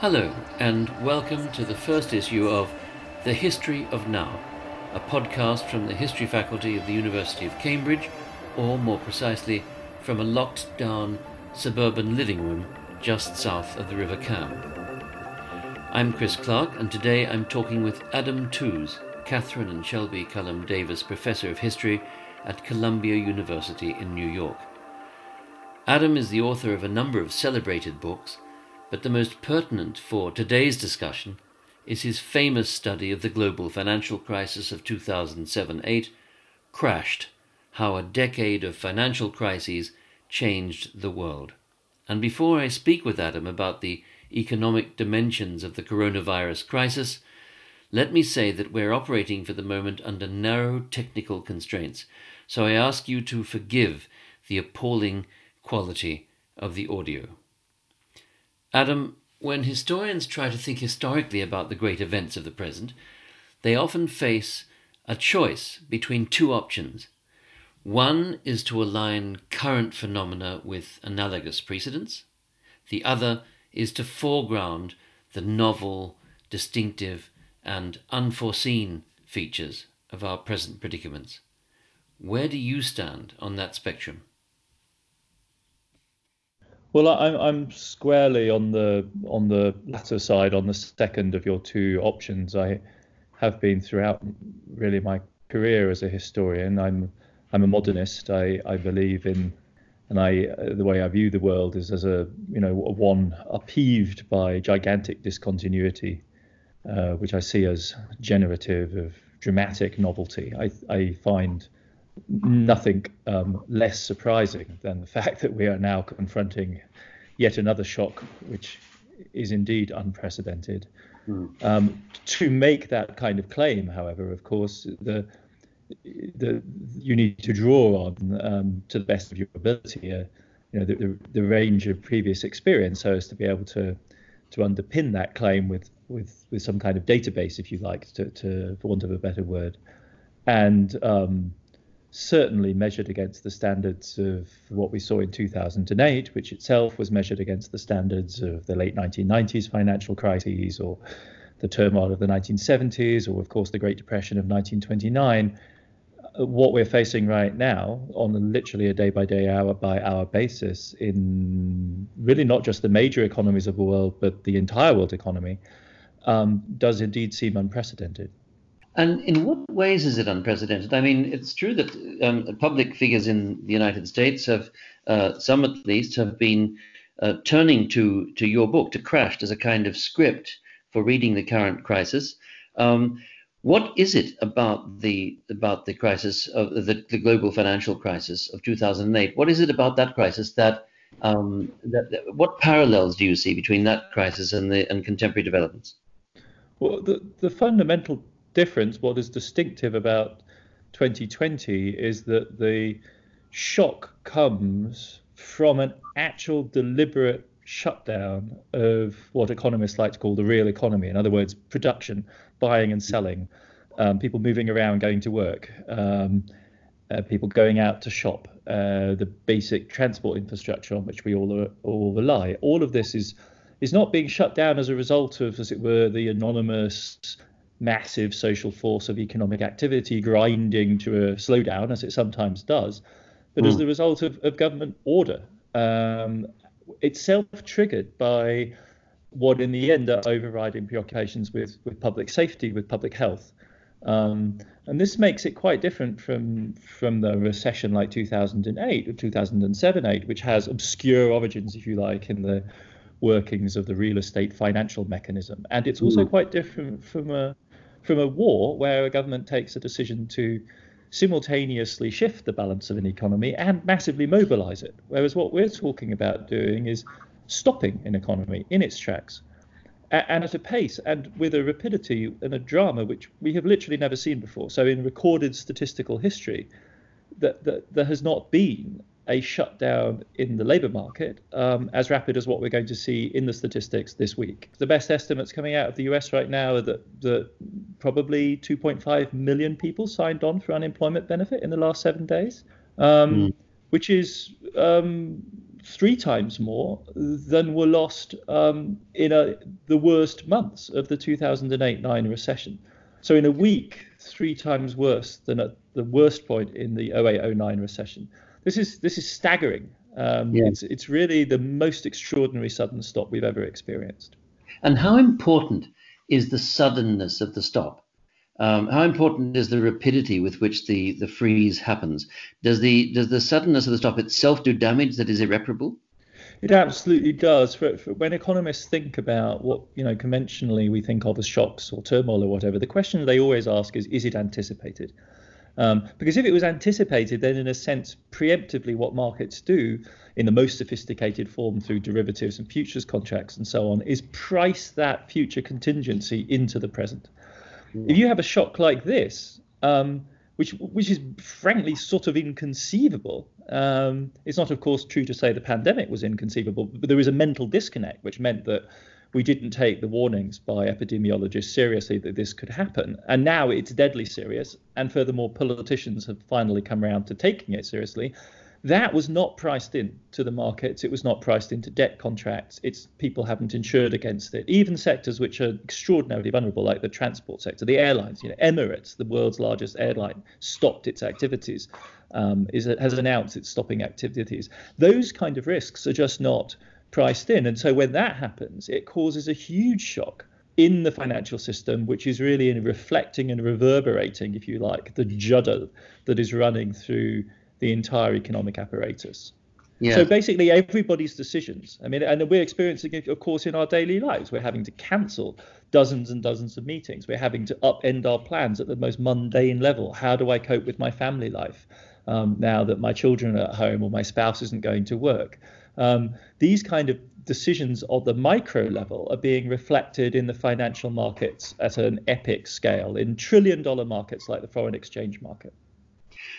Hello, and welcome to the first issue of The History of Now, a podcast from the History Faculty of the University of Cambridge, or more precisely, from a locked down suburban living room just south of the River Cam. I'm Chris Clark, and today I'm talking with Adam Tooze, Kathryn and Shelby Cullom Davis Professor of History at Columbia University in New York. Adam is the author of a number of celebrated books but the most pertinent for today's discussion is his famous study of the global financial crisis of 2007 8, Crashed How a Decade of Financial Crises Changed the World. And before I speak with Adam about the economic dimensions of the coronavirus crisis, let me say that we're operating for the moment under narrow technical constraints, so I ask you to forgive the appalling quality of the audio. Adam, when historians try to think historically about the great events of the present, they often face a choice between two options. One is to align current phenomena with analogous precedents, the other is to foreground the novel, distinctive, and unforeseen features of our present predicaments. Where do you stand on that spectrum? Well, I'm I'm squarely on the on the latter side, on the second of your two options. I have been throughout really my career as a historian. I'm I'm a modernist. I, I believe in, and I the way I view the world is as a you know one upheaved by gigantic discontinuity, uh, which I see as generative of dramatic novelty. I I find nothing um, less surprising than the fact that we are now confronting yet another shock, which is indeed unprecedented. Mm. Um, to make that kind of claim, however, of course, the the you need to draw on um, to the best of your ability, uh, you know, the, the, the range of previous experience, so as to be able to to underpin that claim with with with some kind of database, if you like, to, to for want of a better word, and um, certainly measured against the standards of what we saw in 2008, which itself was measured against the standards of the late 1990s financial crises or the turmoil of the 1970s, or of course the Great Depression of 1929. Uh, what we're facing right now, on literally a day by day, hour by hour basis, in really not just the major economies of the world, but the entire world economy, um, does indeed seem unprecedented. And in what ways is it unprecedented? I mean, it's true that um, public figures in the United States have, uh, some at least, have been uh, turning to to your book, to Crashed, as a kind of script for reading the current crisis. Um, what is it about the about the crisis of the, the global financial crisis of 2008? What is it about that crisis that, um, that, that what parallels do you see between that crisis and the and contemporary developments? Well, the the fundamental difference, what is distinctive about 2020 is that the shock comes from an actual deliberate shutdown of what economists like to call the real economy. In other words, production, buying and selling, um, people moving around, going to work, um, uh, people going out to shop, uh, the basic transport infrastructure on which we all all rely. All of this is is not being shut down as a result of, as it were, the anonymous massive social force of economic activity grinding to a slowdown, as it sometimes does, but mm. as hmm. the result of, of government order, um, itself triggered by what in the end are overriding preoccupations with, with public safety, with public health. Um, and this makes it quite different from from the recession like 2008 or 2007-8, which has obscure origins, if you like, in the workings of the real estate financial mechanism. And it's also mm. quite different from a from a war where a government takes a decision to simultaneously shift the balance of an economy and massively mobilize it. Whereas what we're talking about doing is stopping an economy in its tracks and at a pace and with a rapidity and a drama which we have literally never seen before. So, in recorded statistical history, that, that there has not been a shutdown in the labour market um, as rapid as what we're going to see in the statistics this week. The best estimates coming out of the US right now are that, that probably 2.5 million people signed on for unemployment benefit in the last seven days, um, mm. which is um, three times more than were lost um, in a, the worst months of the 2008-9 recession. So in a week, three times worse than at the worst point in the 08-09 recession. This is this is staggering. Um, yeah. It's it's really the most extraordinary sudden stop we've ever experienced. And how important is the suddenness of the stop? Um, how important is the rapidity with which the, the freeze happens? Does the does the suddenness of the stop itself do damage that is irreparable? It absolutely does. For, for when economists think about what you know conventionally we think of as shocks or turmoil or whatever, the question they always ask is: Is it anticipated? Um, because if it was anticipated, then in a sense, preemptively, what markets do in the most sophisticated form through derivatives and futures contracts and so on is price that future contingency into the present. If you have a shock like this, um, which which is frankly sort of inconceivable. Um, it's not, of course, true to say the pandemic was inconceivable, but there was a mental disconnect, which meant that we didn't take the warnings by epidemiologists seriously that this could happen. And now it's deadly serious. And furthermore, politicians have finally come around to taking it seriously. That was not priced in to the markets. It was not priced into debt contracts. It's people haven't insured against it. Even sectors which are extraordinarily vulnerable, like the transport sector, the airlines. You know, Emirates, the world's largest airline, stopped its activities. Um, is has announced it's stopping activities. Those kind of risks are just not priced in, and so when that happens, it causes a huge shock in the financial system, which is really reflecting and reverberating, if you like, the judder that is running through the entire economic apparatus. Yeah. So basically, everybody's decisions. I mean, and we're experiencing it, of course, in our daily lives. We're having to cancel dozens and dozens of meetings. We're having to upend our plans at the most mundane level. How do I cope with my family life um, now that my children are at home or my spouse isn't going to work? Um, these kind of decisions of the micro level are being reflected in the financial markets at an epic scale in trillion dollar markets like the foreign exchange market.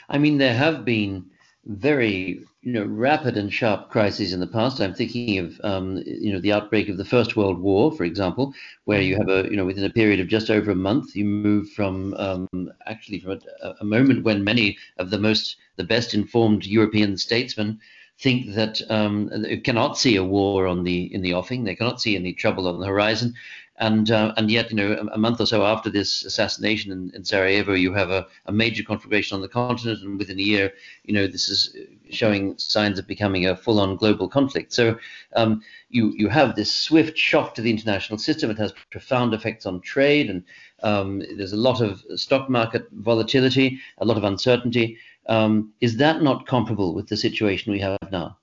I mean, there have been very you know rapid and sharp crises in the past. I'm thinking of um, you know the outbreak of the First World War, for example, where you have a you know within a period of just over a month, you move from um, actually from a, a, moment when many of the most the best informed European statesmen think that um, cannot see a war on the in the offing, they cannot see any trouble on the horizon, and uh, and yet, you know, a, month or so after this assassination in, in Sarajevo, you have a, a, major conflagration on the continent, and within a year, you know, this is showing signs of becoming a full-on global conflict. So um, you you have this swift shock to the international system. It has profound effects on trade, and um, there's a lot of stock market volatility, a lot of uncertainty. Um, is that not comparable with the situation we have now?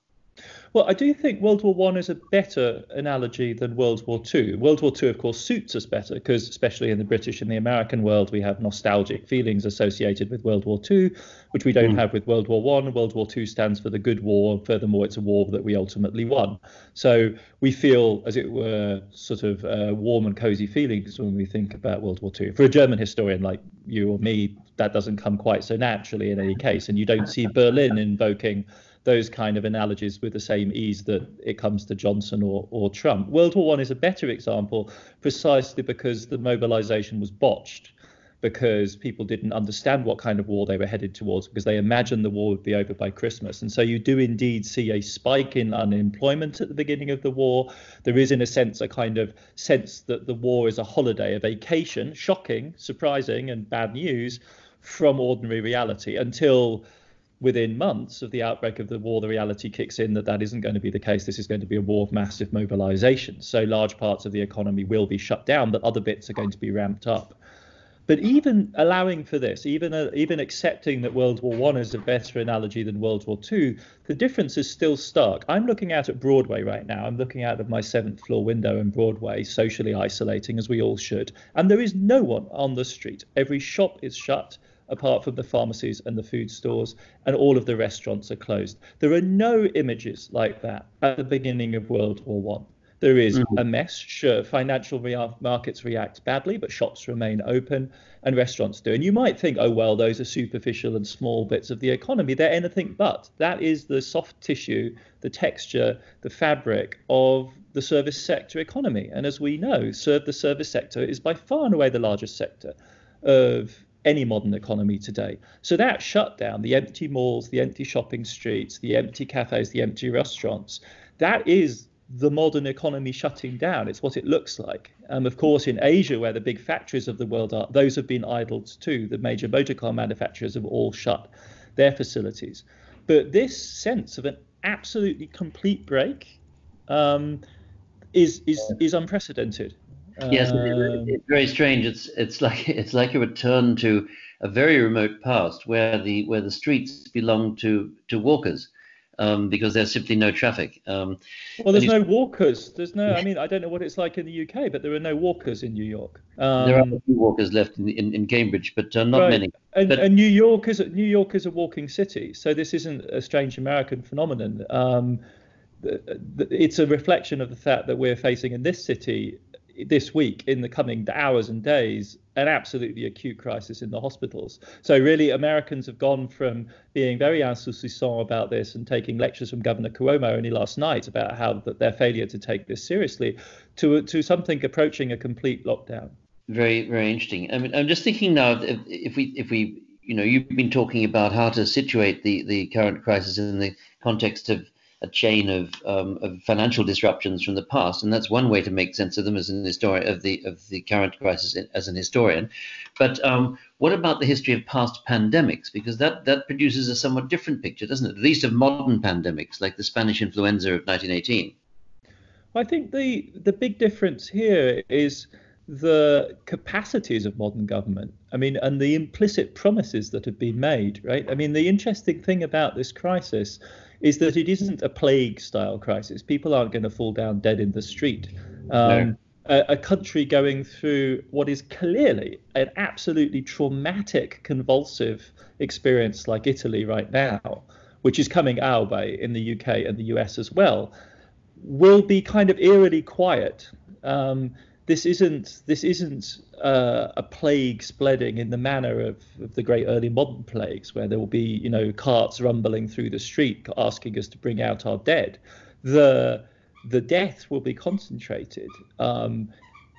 Well, I do think World War One is a better analogy than World War Two. World War Two, of course, suits us better because, especially in the British and the American world, we have nostalgic feelings associated with World War Two, which we don't mm. have with World War One. World War Two stands for the good war. Furthermore, it's a war that we ultimately won. So we feel, as it were, sort of uh, warm and cozy feelings when we think about World War Two. For a German historian like you or me, that doesn't come quite so naturally in any case, and you don't see Berlin invoking those kind of analogies with the same ease that it comes to Johnson or, or Trump. World War One is a better example precisely because the mobilization was botched, because people didn't understand what kind of war they were headed towards, because they imagined the war would be over by Christmas. And so you do indeed see a spike in unemployment at the beginning of the war. There is, in a sense, a kind of sense that the war is a holiday, a vacation, shocking, surprising, and bad news from ordinary reality until within months of the outbreak of the war, the reality kicks in that that isn't going to be the case. This is going to be a war of massive mobilization. So large parts of the economy will be shut down, but other bits are going to be ramped up. But even allowing for this, even uh, even accepting that World War One is a better analogy than World War Two, the difference is still stark. I'm looking out at Broadway right now. I'm looking out of my seventh floor window in Broadway, socially isolating as we all should, and there is no one on the street. Every shop is shut apart from the pharmacies and the food stores, and all of the restaurants are closed. There are no images like that at the beginning of World War One. There is mm-hmm. a mess. Sure, financial re- markets react badly, but shops remain open and restaurants do. And you might think, oh, well, those are superficial and small bits of the economy. They're anything but. That is the soft tissue, the texture, the fabric of the service sector economy. And as we know, serve the service sector is by far and away the largest sector of any modern economy today. So that shutdown, the empty malls, the empty shopping streets, the empty cafes, the empty restaurants, that is the modern economy shutting down. It's what it looks like. Um, of course, in Asia, where the big factories of the world are, those have been idled too. The major motor car manufacturers have all shut their facilities. But this sense of an absolutely complete break um, is is is unprecedented. Yes, um, it's very strange. It's it's like it's like a return to a very remote past where the where the streets belong to to walkers um, because there's simply no traffic. Um, well, there's no walkers. There's no. I mean, I don't know what it's like in the UK, but there are no walkers in New York. Um, there are a few walkers left in, in, in Cambridge, but uh, not right. many. And, but, and, New York is New York is a walking city, so this isn't a strange American phenomenon. Um, it's a reflection of the fact that we're facing in this city this week, in the coming hours and days, an absolutely acute crisis in the hospitals. So really, Americans have gone from being very insouciant about this and taking lectures from Governor Cuomo only last night about how that their failure to take this seriously, to to something approaching a complete lockdown. Very, very interesting. I mean, I'm just thinking now if, if we if we you know you've been talking about how to situate the the current crisis in the context of a chain of, um, of financial disruptions from the past, and that's one way to make sense of them as an historian of the of the current crisis as an historian. But um, what about the history of past pandemics? Because that that produces a somewhat different picture, doesn't it? At least of modern pandemics, like the Spanish influenza of 1918. I think the the big difference here is the capacities of modern government. I mean, and the implicit promises that have been made, right? I mean, the interesting thing about this crisis is that it isn't a plague style crisis. People aren't going to fall down dead in the street. Um, no. a, a country going through what is clearly an absolutely traumatic, convulsive experience like Italy right now, which is coming our way in the UK and the US as well, will be kind of eerily quiet. Um, this isn't this isn't uh, a plague spreading in the manner of, of, the great early modern plagues, where there will be you know carts rumbling through the street asking us to bring out our dead. The the death will be concentrated, um,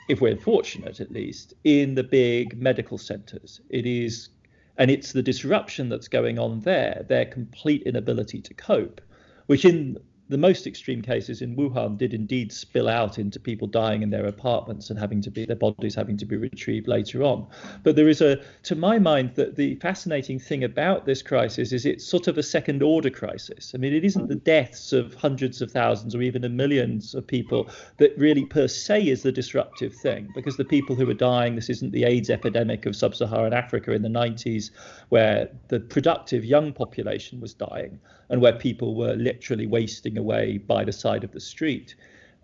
if we're fortunate at least, in the big medical centres. It is, and it's the disruption that's going on there, their complete inability to cope, which in the most extreme cases in Wuhan did indeed spill out into people dying in their apartments and having to be their bodies having to be retrieved later on. But there is a, to my mind, that the fascinating thing about this crisis is it's sort of a second order crisis. I mean, it isn't the deaths of hundreds of thousands or even millions of people that really per se is the disruptive thing, because the people who are dying, this isn't the AIDS epidemic of sub-Saharan Africa in the 90s, where the productive young population was dying and where people were literally wasting away by the side of the street.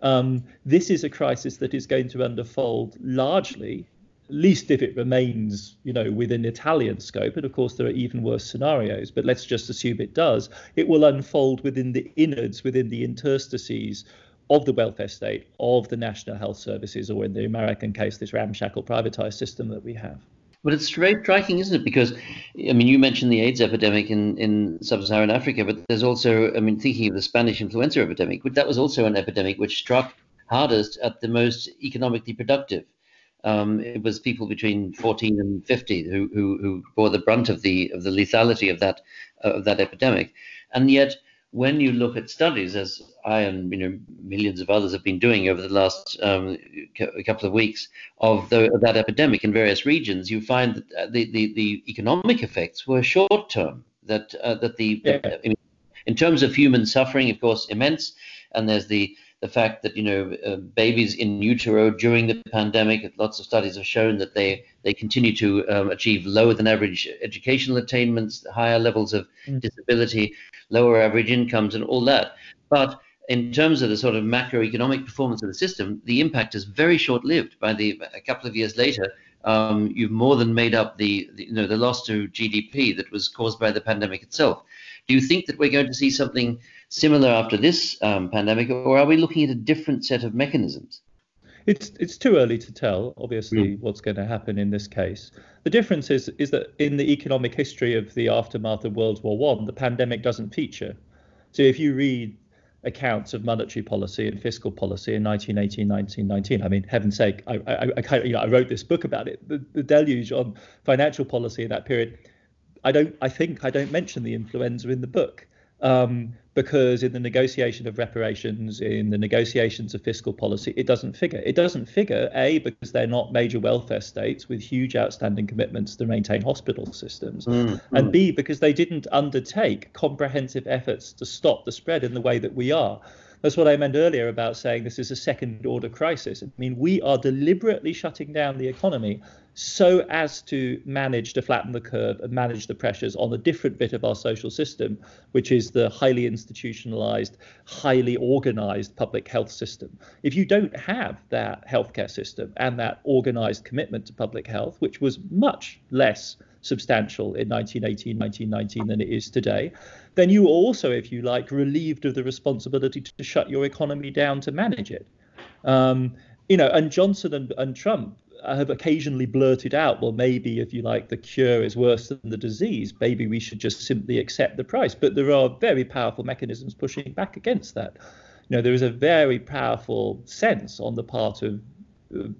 Um, this is a crisis that is going to unfold largely, at least if it remains, you know, within Italian scope. And of course, there are even worse scenarios. But let's just assume it does. It will unfold within the innards, within the interstices of the welfare state, of the national health services, or in the American case, this ramshackle privatized system that we have. But it's very striking, isn't it? Because, I mean, you mentioned the AIDS epidemic in, in sub-Saharan Africa, but there's also, I mean, thinking of the Spanish influenza epidemic, that was also an epidemic which struck hardest at the most economically productive. Um, it was people between 14 and 50 who, who, who bore the brunt of the of the lethality of that uh, of that epidemic, and yet when you look at studies, as I and you know millions of others have been doing over the last um, couple of weeks of, the, of, that epidemic in various regions, you find that uh, the, the, the economic effects were short term. That uh, that the, yeah. the in terms of human suffering, of course, immense. And there's the the fact that you know uh, babies in utero during the pandemic, lots of studies have shown that they they continue to um, achieve lower than average educational attainments, higher levels of mm. disability, lower average incomes, and all that. But in terms of the sort of macroeconomic performance of the system, the impact is very short-lived. By the a couple of years later, um, you've more than made up the, the, you know the loss to GDP that was caused by the pandemic itself. Do you think that we're going to see something similar after this um, pandemic, or are we looking at a different set of mechanisms? It's it's too early to tell. Obviously, mm. what's going to happen in this case. The difference is is that in the economic history of the aftermath of World War One, the pandemic doesn't feature. So if you read accounts of monetary policy and fiscal policy in 1918, 1919. I mean, heaven's sake, I, I, I, kind of, you know, I wrote this book about it, the, the deluge on financial policy in that period. I don't, I think I don't mention the influenza in the book um, because in the negotiation of reparations, in the negotiations of fiscal policy, it doesn't figure. It doesn't figure, A, because they're not major welfare states with huge outstanding commitments to maintain hospital systems, mm, and B, because they didn't undertake comprehensive efforts to stop the spread in the way that we are. That's what I meant earlier about saying this is a second order crisis. I mean, we are deliberately shutting down the economy so as to manage to flatten the curve and manage the pressures on a different bit of our social system, which is the highly institutionalized, highly organized public health system. If you don't have that healthcare system and that organized commitment to public health, which was much less substantial in 1918, 1919 than it is today, then you also, if you like, relieved of the responsibility to shut your economy down to manage it. Um, you know, and Johnson and, and Trump have occasionally blurted out, well, maybe if you like, the cure is worse than the disease. Maybe we should just simply accept the price. But there are very powerful mechanisms pushing back against that. You know, there is a very powerful sense on the part of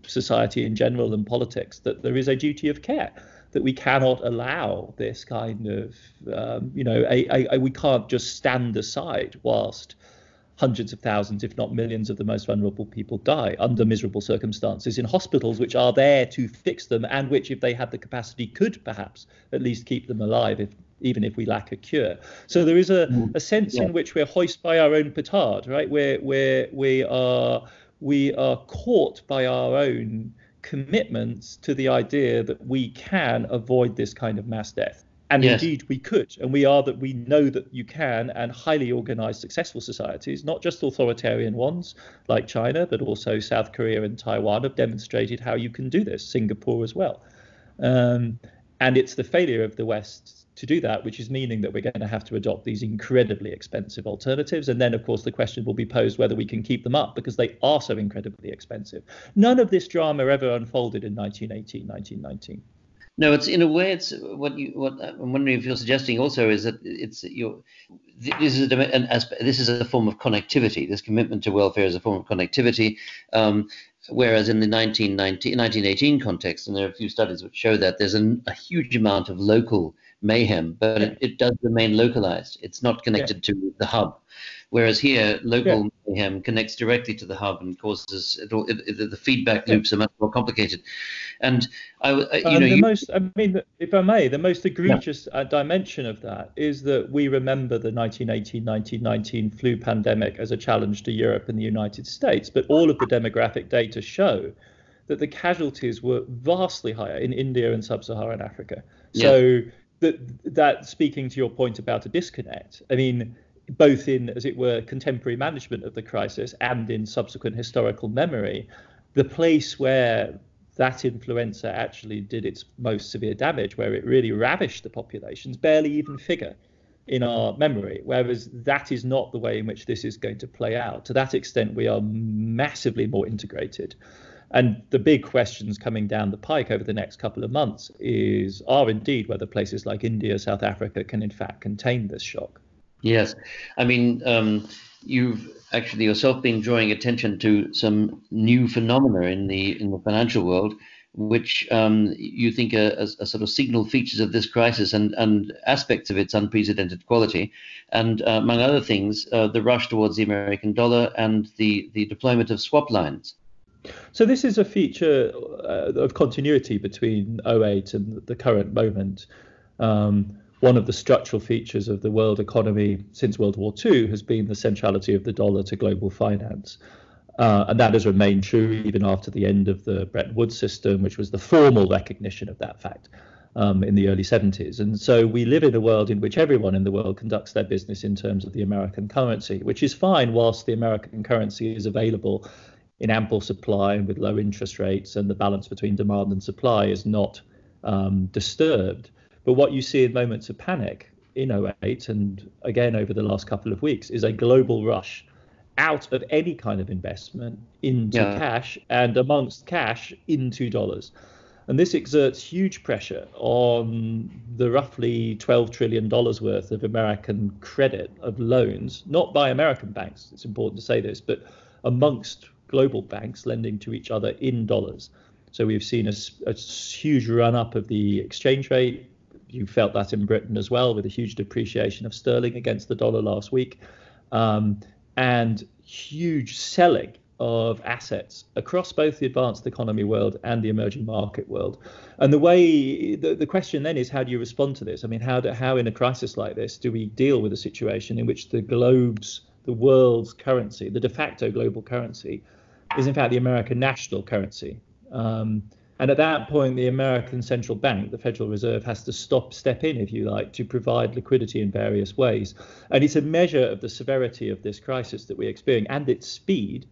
society in general and politics that there is a duty of care that we cannot allow this kind of, um, you know, a, a, a, we can't just stand aside whilst hundreds of thousands, if not millions, of the most vulnerable people die under miserable circumstances in hospitals which are there to fix them and which, if they had the capacity, could perhaps at least keep them alive, if, even if we lack a cure. So there is a, mm. a sense yeah. in which we're hoist by our own petard, right? We're, we're, we are we are caught by our own commitments to the idea that we can avoid this kind of mass death. And yes. indeed, we could, and we are that we know that you can, and highly organized, successful societies, not just authoritarian ones like China, but also South Korea and Taiwan, have demonstrated how you can do this. Singapore as well. Um, and it's the failure of the West to do that, which is meaning that we're going to have to adopt these incredibly expensive alternatives. And then, of course, the question will be posed whether we can keep them up because they are so incredibly expensive. None of this drama ever unfolded in 1918, 1919. No, it's in a way, it's what you what I'm wondering if you're suggesting also is that it's your this is an aspect, this is a form of connectivity. This commitment to welfare is a form of connectivity. Um, whereas in the 1919, 1918 context, and there are a few studies which show that there's an, a huge amount of local mayhem, but it, it, does remain localized. It's not connected yeah. to the hub. Whereas here, local yeah. mayhem connects directly to the hub and causes it, it, the feedback loops are much more complicated. And I, you know, the you, most, I mean, if I may, the most egregious yeah. uh, dimension of that is that we remember the 1918-1919 flu pandemic as a challenge to Europe and the United States, but all of the demographic data show that the casualties were vastly higher in India and sub-Saharan Africa. So. That that speaking to your point about a disconnect, I mean both in, as it were, contemporary management of the crisis and in subsequent historical memory, the place where that influenza actually did its most severe damage, where it really ravished the populations, barely even figure in our memory. Whereas that is not the way in which this is going to play out. To that extent, we are massively more integrated. And the big questions coming down the pike over the next couple of months is are indeed whether places like India, South Africa can in fact contain this shock. Yes, I mean, um, you've actually yourself been drawing attention to some new phenomena in the in the financial world, which um, you think are, are, are, sort of signal features of this crisis and, and aspects of its unprecedented quality, and uh, among other things, uh, the rush towards the American dollar and the the deployment of swap lines. So this is a feature uh, of continuity between 08 and the current moment. Um, one of the structural features of the world economy since World War II has been the centrality of the dollar to global finance. Uh, and that has remained true even after the end of the Bretton Woods system, which was the formal recognition of that fact um, in the early 70s. And so we live in a world in which everyone in the world conducts their business in terms of the American currency, which is fine whilst the American currency is available in ample supply and with low interest rates, and the balance between demand and supply is not um, disturbed. But what you see in moments of panic in 08 and again over the last couple of weeks is a global rush out of any kind of investment into yeah. cash and amongst cash into dollars. And this exerts huge pressure on the roughly $12 trillion worth of American credit of loans, not by American banks, it's important to say this, but amongst global banks lending to each other in dollars. So we've seen a, a huge run up of the exchange rate. You felt that in Britain as well, with a huge depreciation of sterling against the dollar last week, um, and huge selling of assets across both the advanced economy world and the emerging market world. And the way the, the question then is how do you respond to this? I mean, how do, how in a crisis like this do we deal with a situation in which the globe's the world's currency, the de facto global currency, is in fact the American national currency. Um, and at that point, the American central bank, the Federal Reserve, has to stop, step in, if you like, to provide liquidity in various ways. And it's a measure of the severity of this crisis that we're experiencing and its speed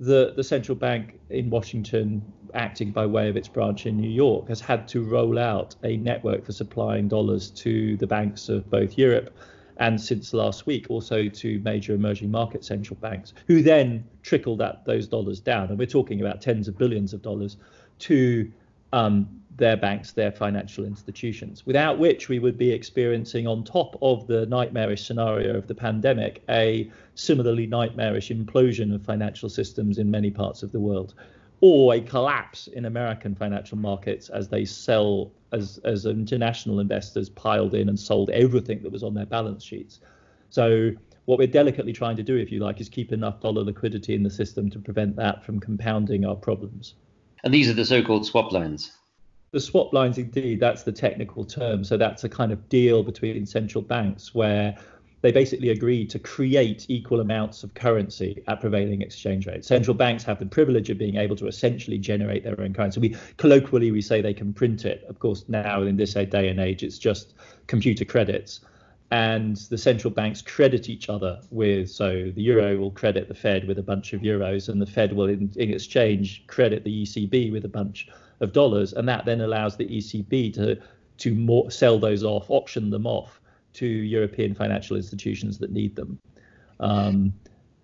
the, the central bank in Washington, acting by way of its branch in New York, has had to roll out a network for supplying dollars to the banks of both Europe and since last week also to major emerging market central banks, who then trickle that those dollars down, and we're talking about tens of billions of dollars to um, their banks, their financial institutions, without which we would be experiencing, on top of the nightmarish scenario of the pandemic, a similarly nightmarish implosion of financial systems in many parts of the world, or a collapse in American financial markets as they sell, as, as international investors piled in and sold everything that was on their balance sheets. So, what we're delicately trying to do, if you like, is keep enough dollar liquidity in the system to prevent that from compounding our problems. And these are the so called swap lines. The swap lines, indeed, that's the technical term. So that's a kind of deal between central banks where they basically agreed to create equal amounts of currency at prevailing exchange rates. Central banks have the privilege of being able to essentially generate their own currency. We colloquially we say they can print it. Of course, now in this day and age, it's just computer credits. And the central banks credit each other with, so the euro will credit the Fed with a bunch of euros, and the Fed will, in, in exchange, credit the ECB with a bunch of dollars, and that then allows the ECB to to more, sell those off, auction them off to European financial institutions that need them. Um,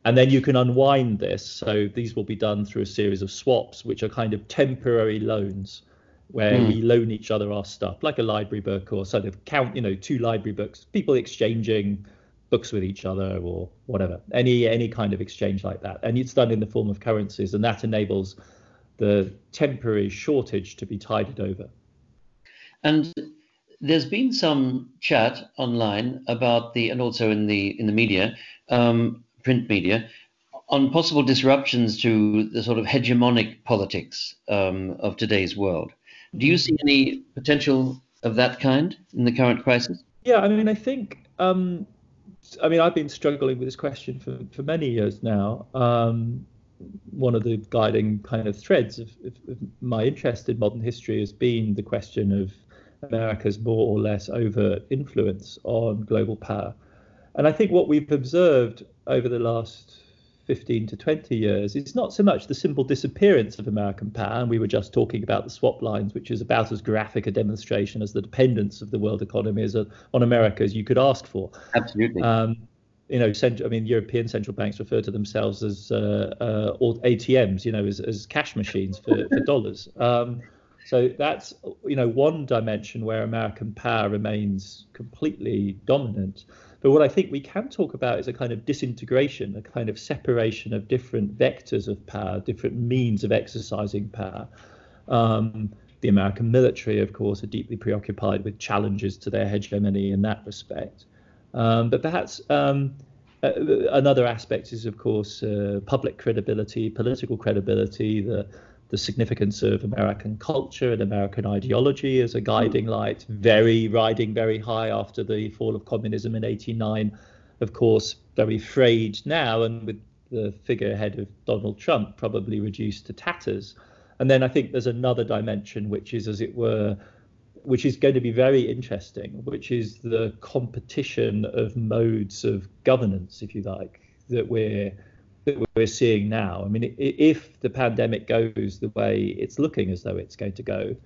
and then you can unwind this. So these will be done through a series of swaps, which are kind of temporary loans where mm. we loan each other our stuff, like a library book or sort of count, you know, two library books, people exchanging books with each other or whatever, any any kind of exchange like that. And it's done in the form of currencies, and that enables the temporary shortage to be tided over. And there's been some chat online about the, and also in the in the media, um, print media, on possible disruptions to the sort of hegemonic politics um, of today's world. Do you see any potential of that kind in the current crisis? Yeah, I mean, I think, um, I mean, I've been struggling with this question for, for many years now. Um, one of the guiding kind of threads of, of, of, my interest in modern history has been the question of America's more or less overt influence on global power. And I think what we've observed over the last 15 to 20 years is not so much the simple disappearance of American power, and we were just talking about the swap lines, which is about as graphic a demonstration as the dependence of the world economy is on America as you could ask for. Absolutely. Um, you know, I mean, European central banks refer to themselves as uh, uh, ATMs, you know, as, as cash machines for, for dollars. Um, so that's, you know, one dimension where American power remains completely dominant. But what I think we can talk about is a kind of disintegration, a kind of separation of different vectors of power, different means of exercising power. Um, the American military, of course, are deeply preoccupied with challenges to their hegemony in that respect. Um, but perhaps um, another aspect is, of course, uh, public credibility, political credibility, the the significance of American culture and American ideology as a hmm. guiding light, very riding very high after the fall of communism in 89, of course, very frayed now, and with the figurehead of Donald Trump probably reduced to tatters. And then I think there's another dimension, which is, as it were, which is going to be very interesting, which is the competition of modes of governance, if you like, that we're that we're seeing now. I mean, if the pandemic goes the way it's looking as though it's going to go,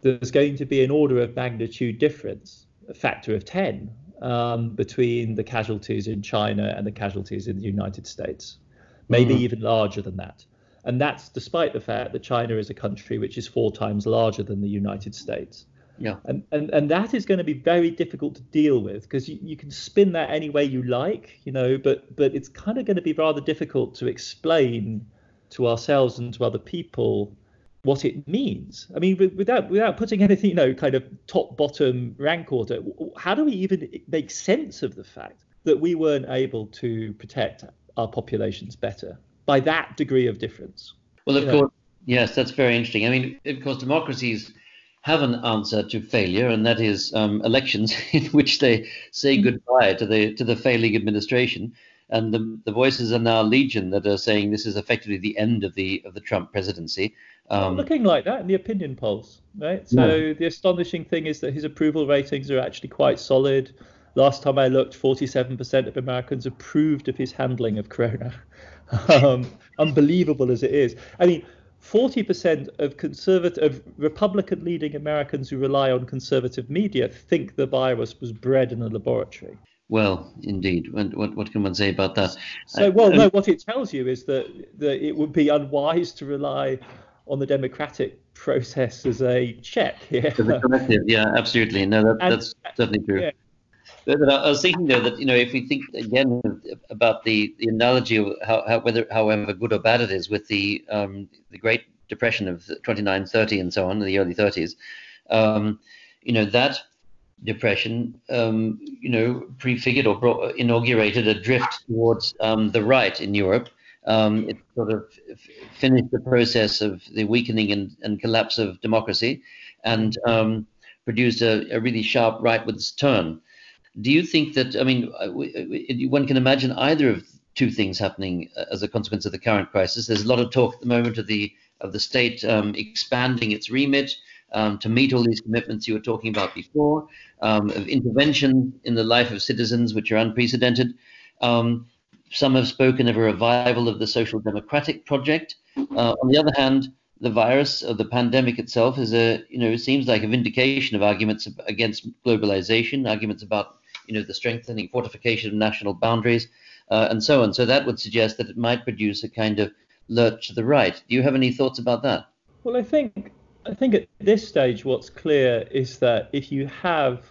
there's going to be an order of magnitude difference, a factor of 10, um, between the casualties in China and the casualties in the United States, maybe mm. even larger than that. And that's despite the fact that China is a country which is four times larger than the United States. Yeah. And, and, and that is going to be very difficult to deal with because you, you can spin that any way you like, you know, but, but it's kind of going to be rather difficult to explain to ourselves and to other people what it means. I mean, without without putting anything, you know, kind of top bottom rank order, how do we even make sense of the fact that we weren't able to protect our populations better by that degree of difference? Well, of you course, know? yes, that's very interesting. I mean, of course, democracies have an answer to failure, and that is um, elections in which they say mm-hmm. goodbye to the to the failing administration. And the, the voices are now legion that are saying this is effectively the end of the of the Trump presidency. Um, looking like that in the opinion polls, right? So yeah. the astonishing thing is that his approval ratings are actually quite solid. Last time I looked, 47% of Americans approved of his handling of Corona. um, unbelievable as it is. I mean, 40% of conservative, of Republican leading Americans who rely on conservative media think the virus was bred in a laboratory. Well, indeed. What, what can one say about that? So, well, uh, no, um, what it tells you is that, that it would be unwise to rely on the democratic process as a check here. yeah, absolutely. No, that, and, that's definitely true. Yeah. But I was thinking though that you know if we think again about the, the analogy of how, how whether however good or bad it is with the um, the Great Depression of 29, 30 and so on in the early 30s, um, you know that depression, um, you know, prefigured or brought, inaugurated a drift towards um, the right in Europe, um, it sort of finished the process of the weakening and, and collapse of democracy and um, produced a, a, really sharp rightwards turn. Do you think that, I mean, uh, uh, one can imagine either of two things happening uh, as a consequence of the current crisis? There's a lot of talk at the moment of the, of the state um, expanding its remit. Um, to meet all these commitments you were talking about before, um, of intervention in the life of citizens, which are unprecedented. Um, some have spoken of a revival of the social democratic project. Uh, on the other hand, the virus or the pandemic itself is a, you know, seems like a vindication of arguments against globalization, arguments about, you know, the strengthening, fortification of national boundaries, uh, and so on. So that would suggest that it might produce a kind of lurch to the right. Do you have any thoughts about that? Well, I think I think at this stage, what's clear is that if you have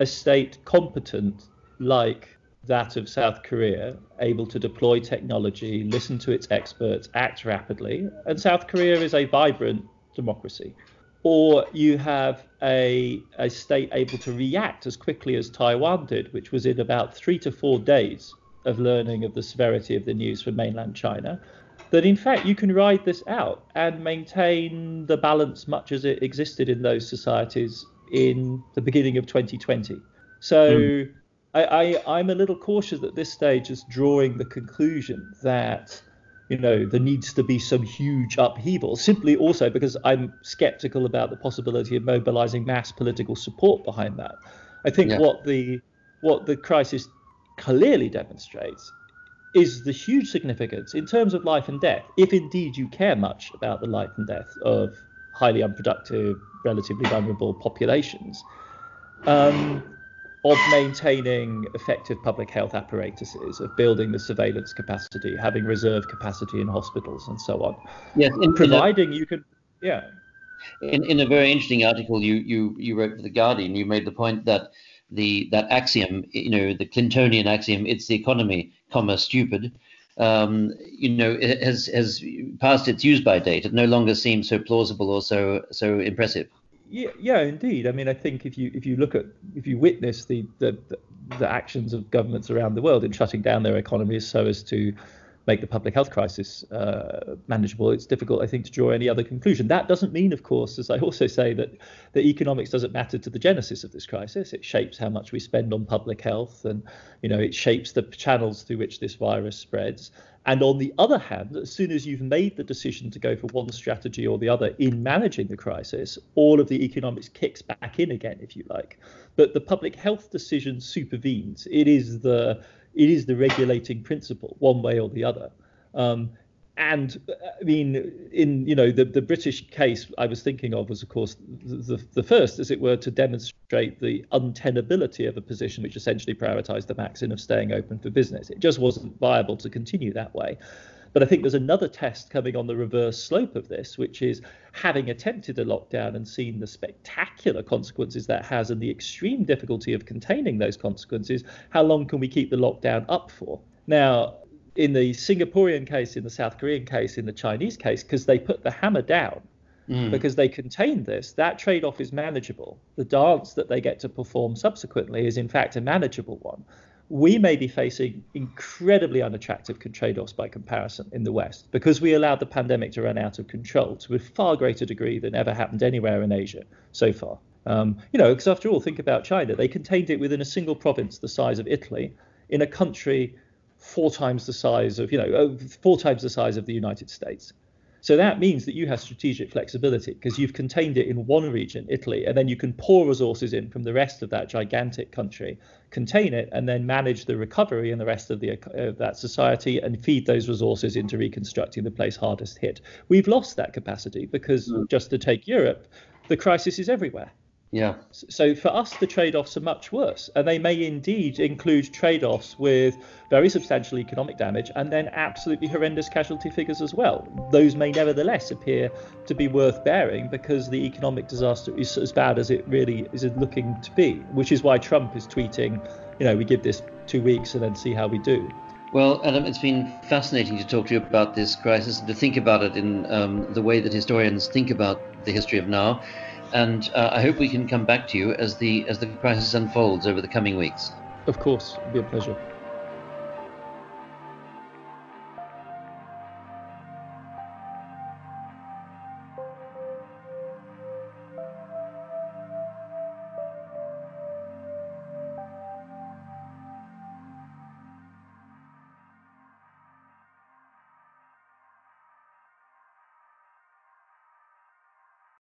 a state competent like that of South Korea, able to deploy technology, listen to its experts, act rapidly, and South Korea is a vibrant democracy. Or you have a, a state able to react as quickly as Taiwan did, which was in about three to four days of learning of the severity of the news from mainland China, that in fact you can ride this out and maintain the balance much as it existed in those societies in the beginning of 2020. So mm. I, I, am a little cautious at this stage as drawing the conclusion that you know there needs to be some huge upheaval simply also because i'm skeptical about the possibility of mobilizing mass political support behind that i think yeah. what the what the crisis clearly demonstrates is the huge significance in terms of life and death if indeed you care much about the life and death of highly unproductive relatively vulnerable populations um, of maintaining effective public health apparatuses, of building the surveillance capacity, having reserve capacity in hospitals, and so on. Yes, in, providing in a, you can, yeah. In, in a very interesting article you, you, you wrote for the Guardian, you made the point that the that axiom, you know, the Clintonian axiom, it's the economy, comma stupid. Um, you know, it has has passed its use by date. It no longer seems so plausible or so so impressive. Yeah, yeah, indeed. I mean, I think if you if you look at if you witness the the, the actions of governments around the world in shutting down their economies so as to make the public health crisis uh, manageable, it's difficult, I think, to draw any other conclusion. That doesn't mean, of course, as I also say, that the economics doesn't matter to the genesis of this crisis. It shapes how much we spend on public health, and you know, it shapes the channels through which this virus spreads. And on the other hand, as soon as you've made the decision to go for one strategy or the other in managing the crisis, all of the economics kicks back in again, if you like. But the public health decision supervenes. It is the it is the regulating principle, one way or the other. Um, and I mean, in you know the, the British case I was thinking of was of course the, the first, as it were, to demonstrate the untenability of a position which essentially prioritised the maxim of staying open for business. It just wasn't viable to continue that way. But I think there's another test coming on the reverse slope of this, which is having attempted a lockdown and seen the spectacular consequences that has and the extreme difficulty of containing those consequences, how long can we keep the lockdown up for? Now, in the Singaporean case, in the South Korean case, in the Chinese case, because they put the hammer down, mm. because they contained this, that trade off is manageable. The dance that they get to perform subsequently is, in fact, a manageable one we may be facing incredibly unattractive trade offs by comparison in the West because we allowed the pandemic to run out of control to a far greater degree than ever happened anywhere in Asia so far. Um, you know, because after all, think about China. They contained it within a single province the size of Italy in a country four times the size of, you know, uh, four times the size of the United States. So that means that you have strategic flexibility because you've contained it in one region, Italy, and then you can pour resources in from the rest of that gigantic country, contain it, and then manage the recovery in the rest of, the, of that society and feed those resources into reconstructing the place hardest hit. We've lost that capacity because, mm. just to take Europe, the crisis is everywhere. Yeah. So for us, the trade offs are much worse. And they may indeed include trade offs with very substantial economic damage and then absolutely horrendous casualty figures as well. Those may nevertheless appear to be worth bearing because the economic disaster is as bad as it really is looking to be, which is why Trump is tweeting, you know, we give this two weeks and then see how we do. Well, Adam, it's been fascinating to talk to you about this crisis and to think about it in um, the way that historians think about the history of now and uh, I hope we can come back to you as the as the crisis unfolds over the coming weeks. Of course, it'll be a pleasure.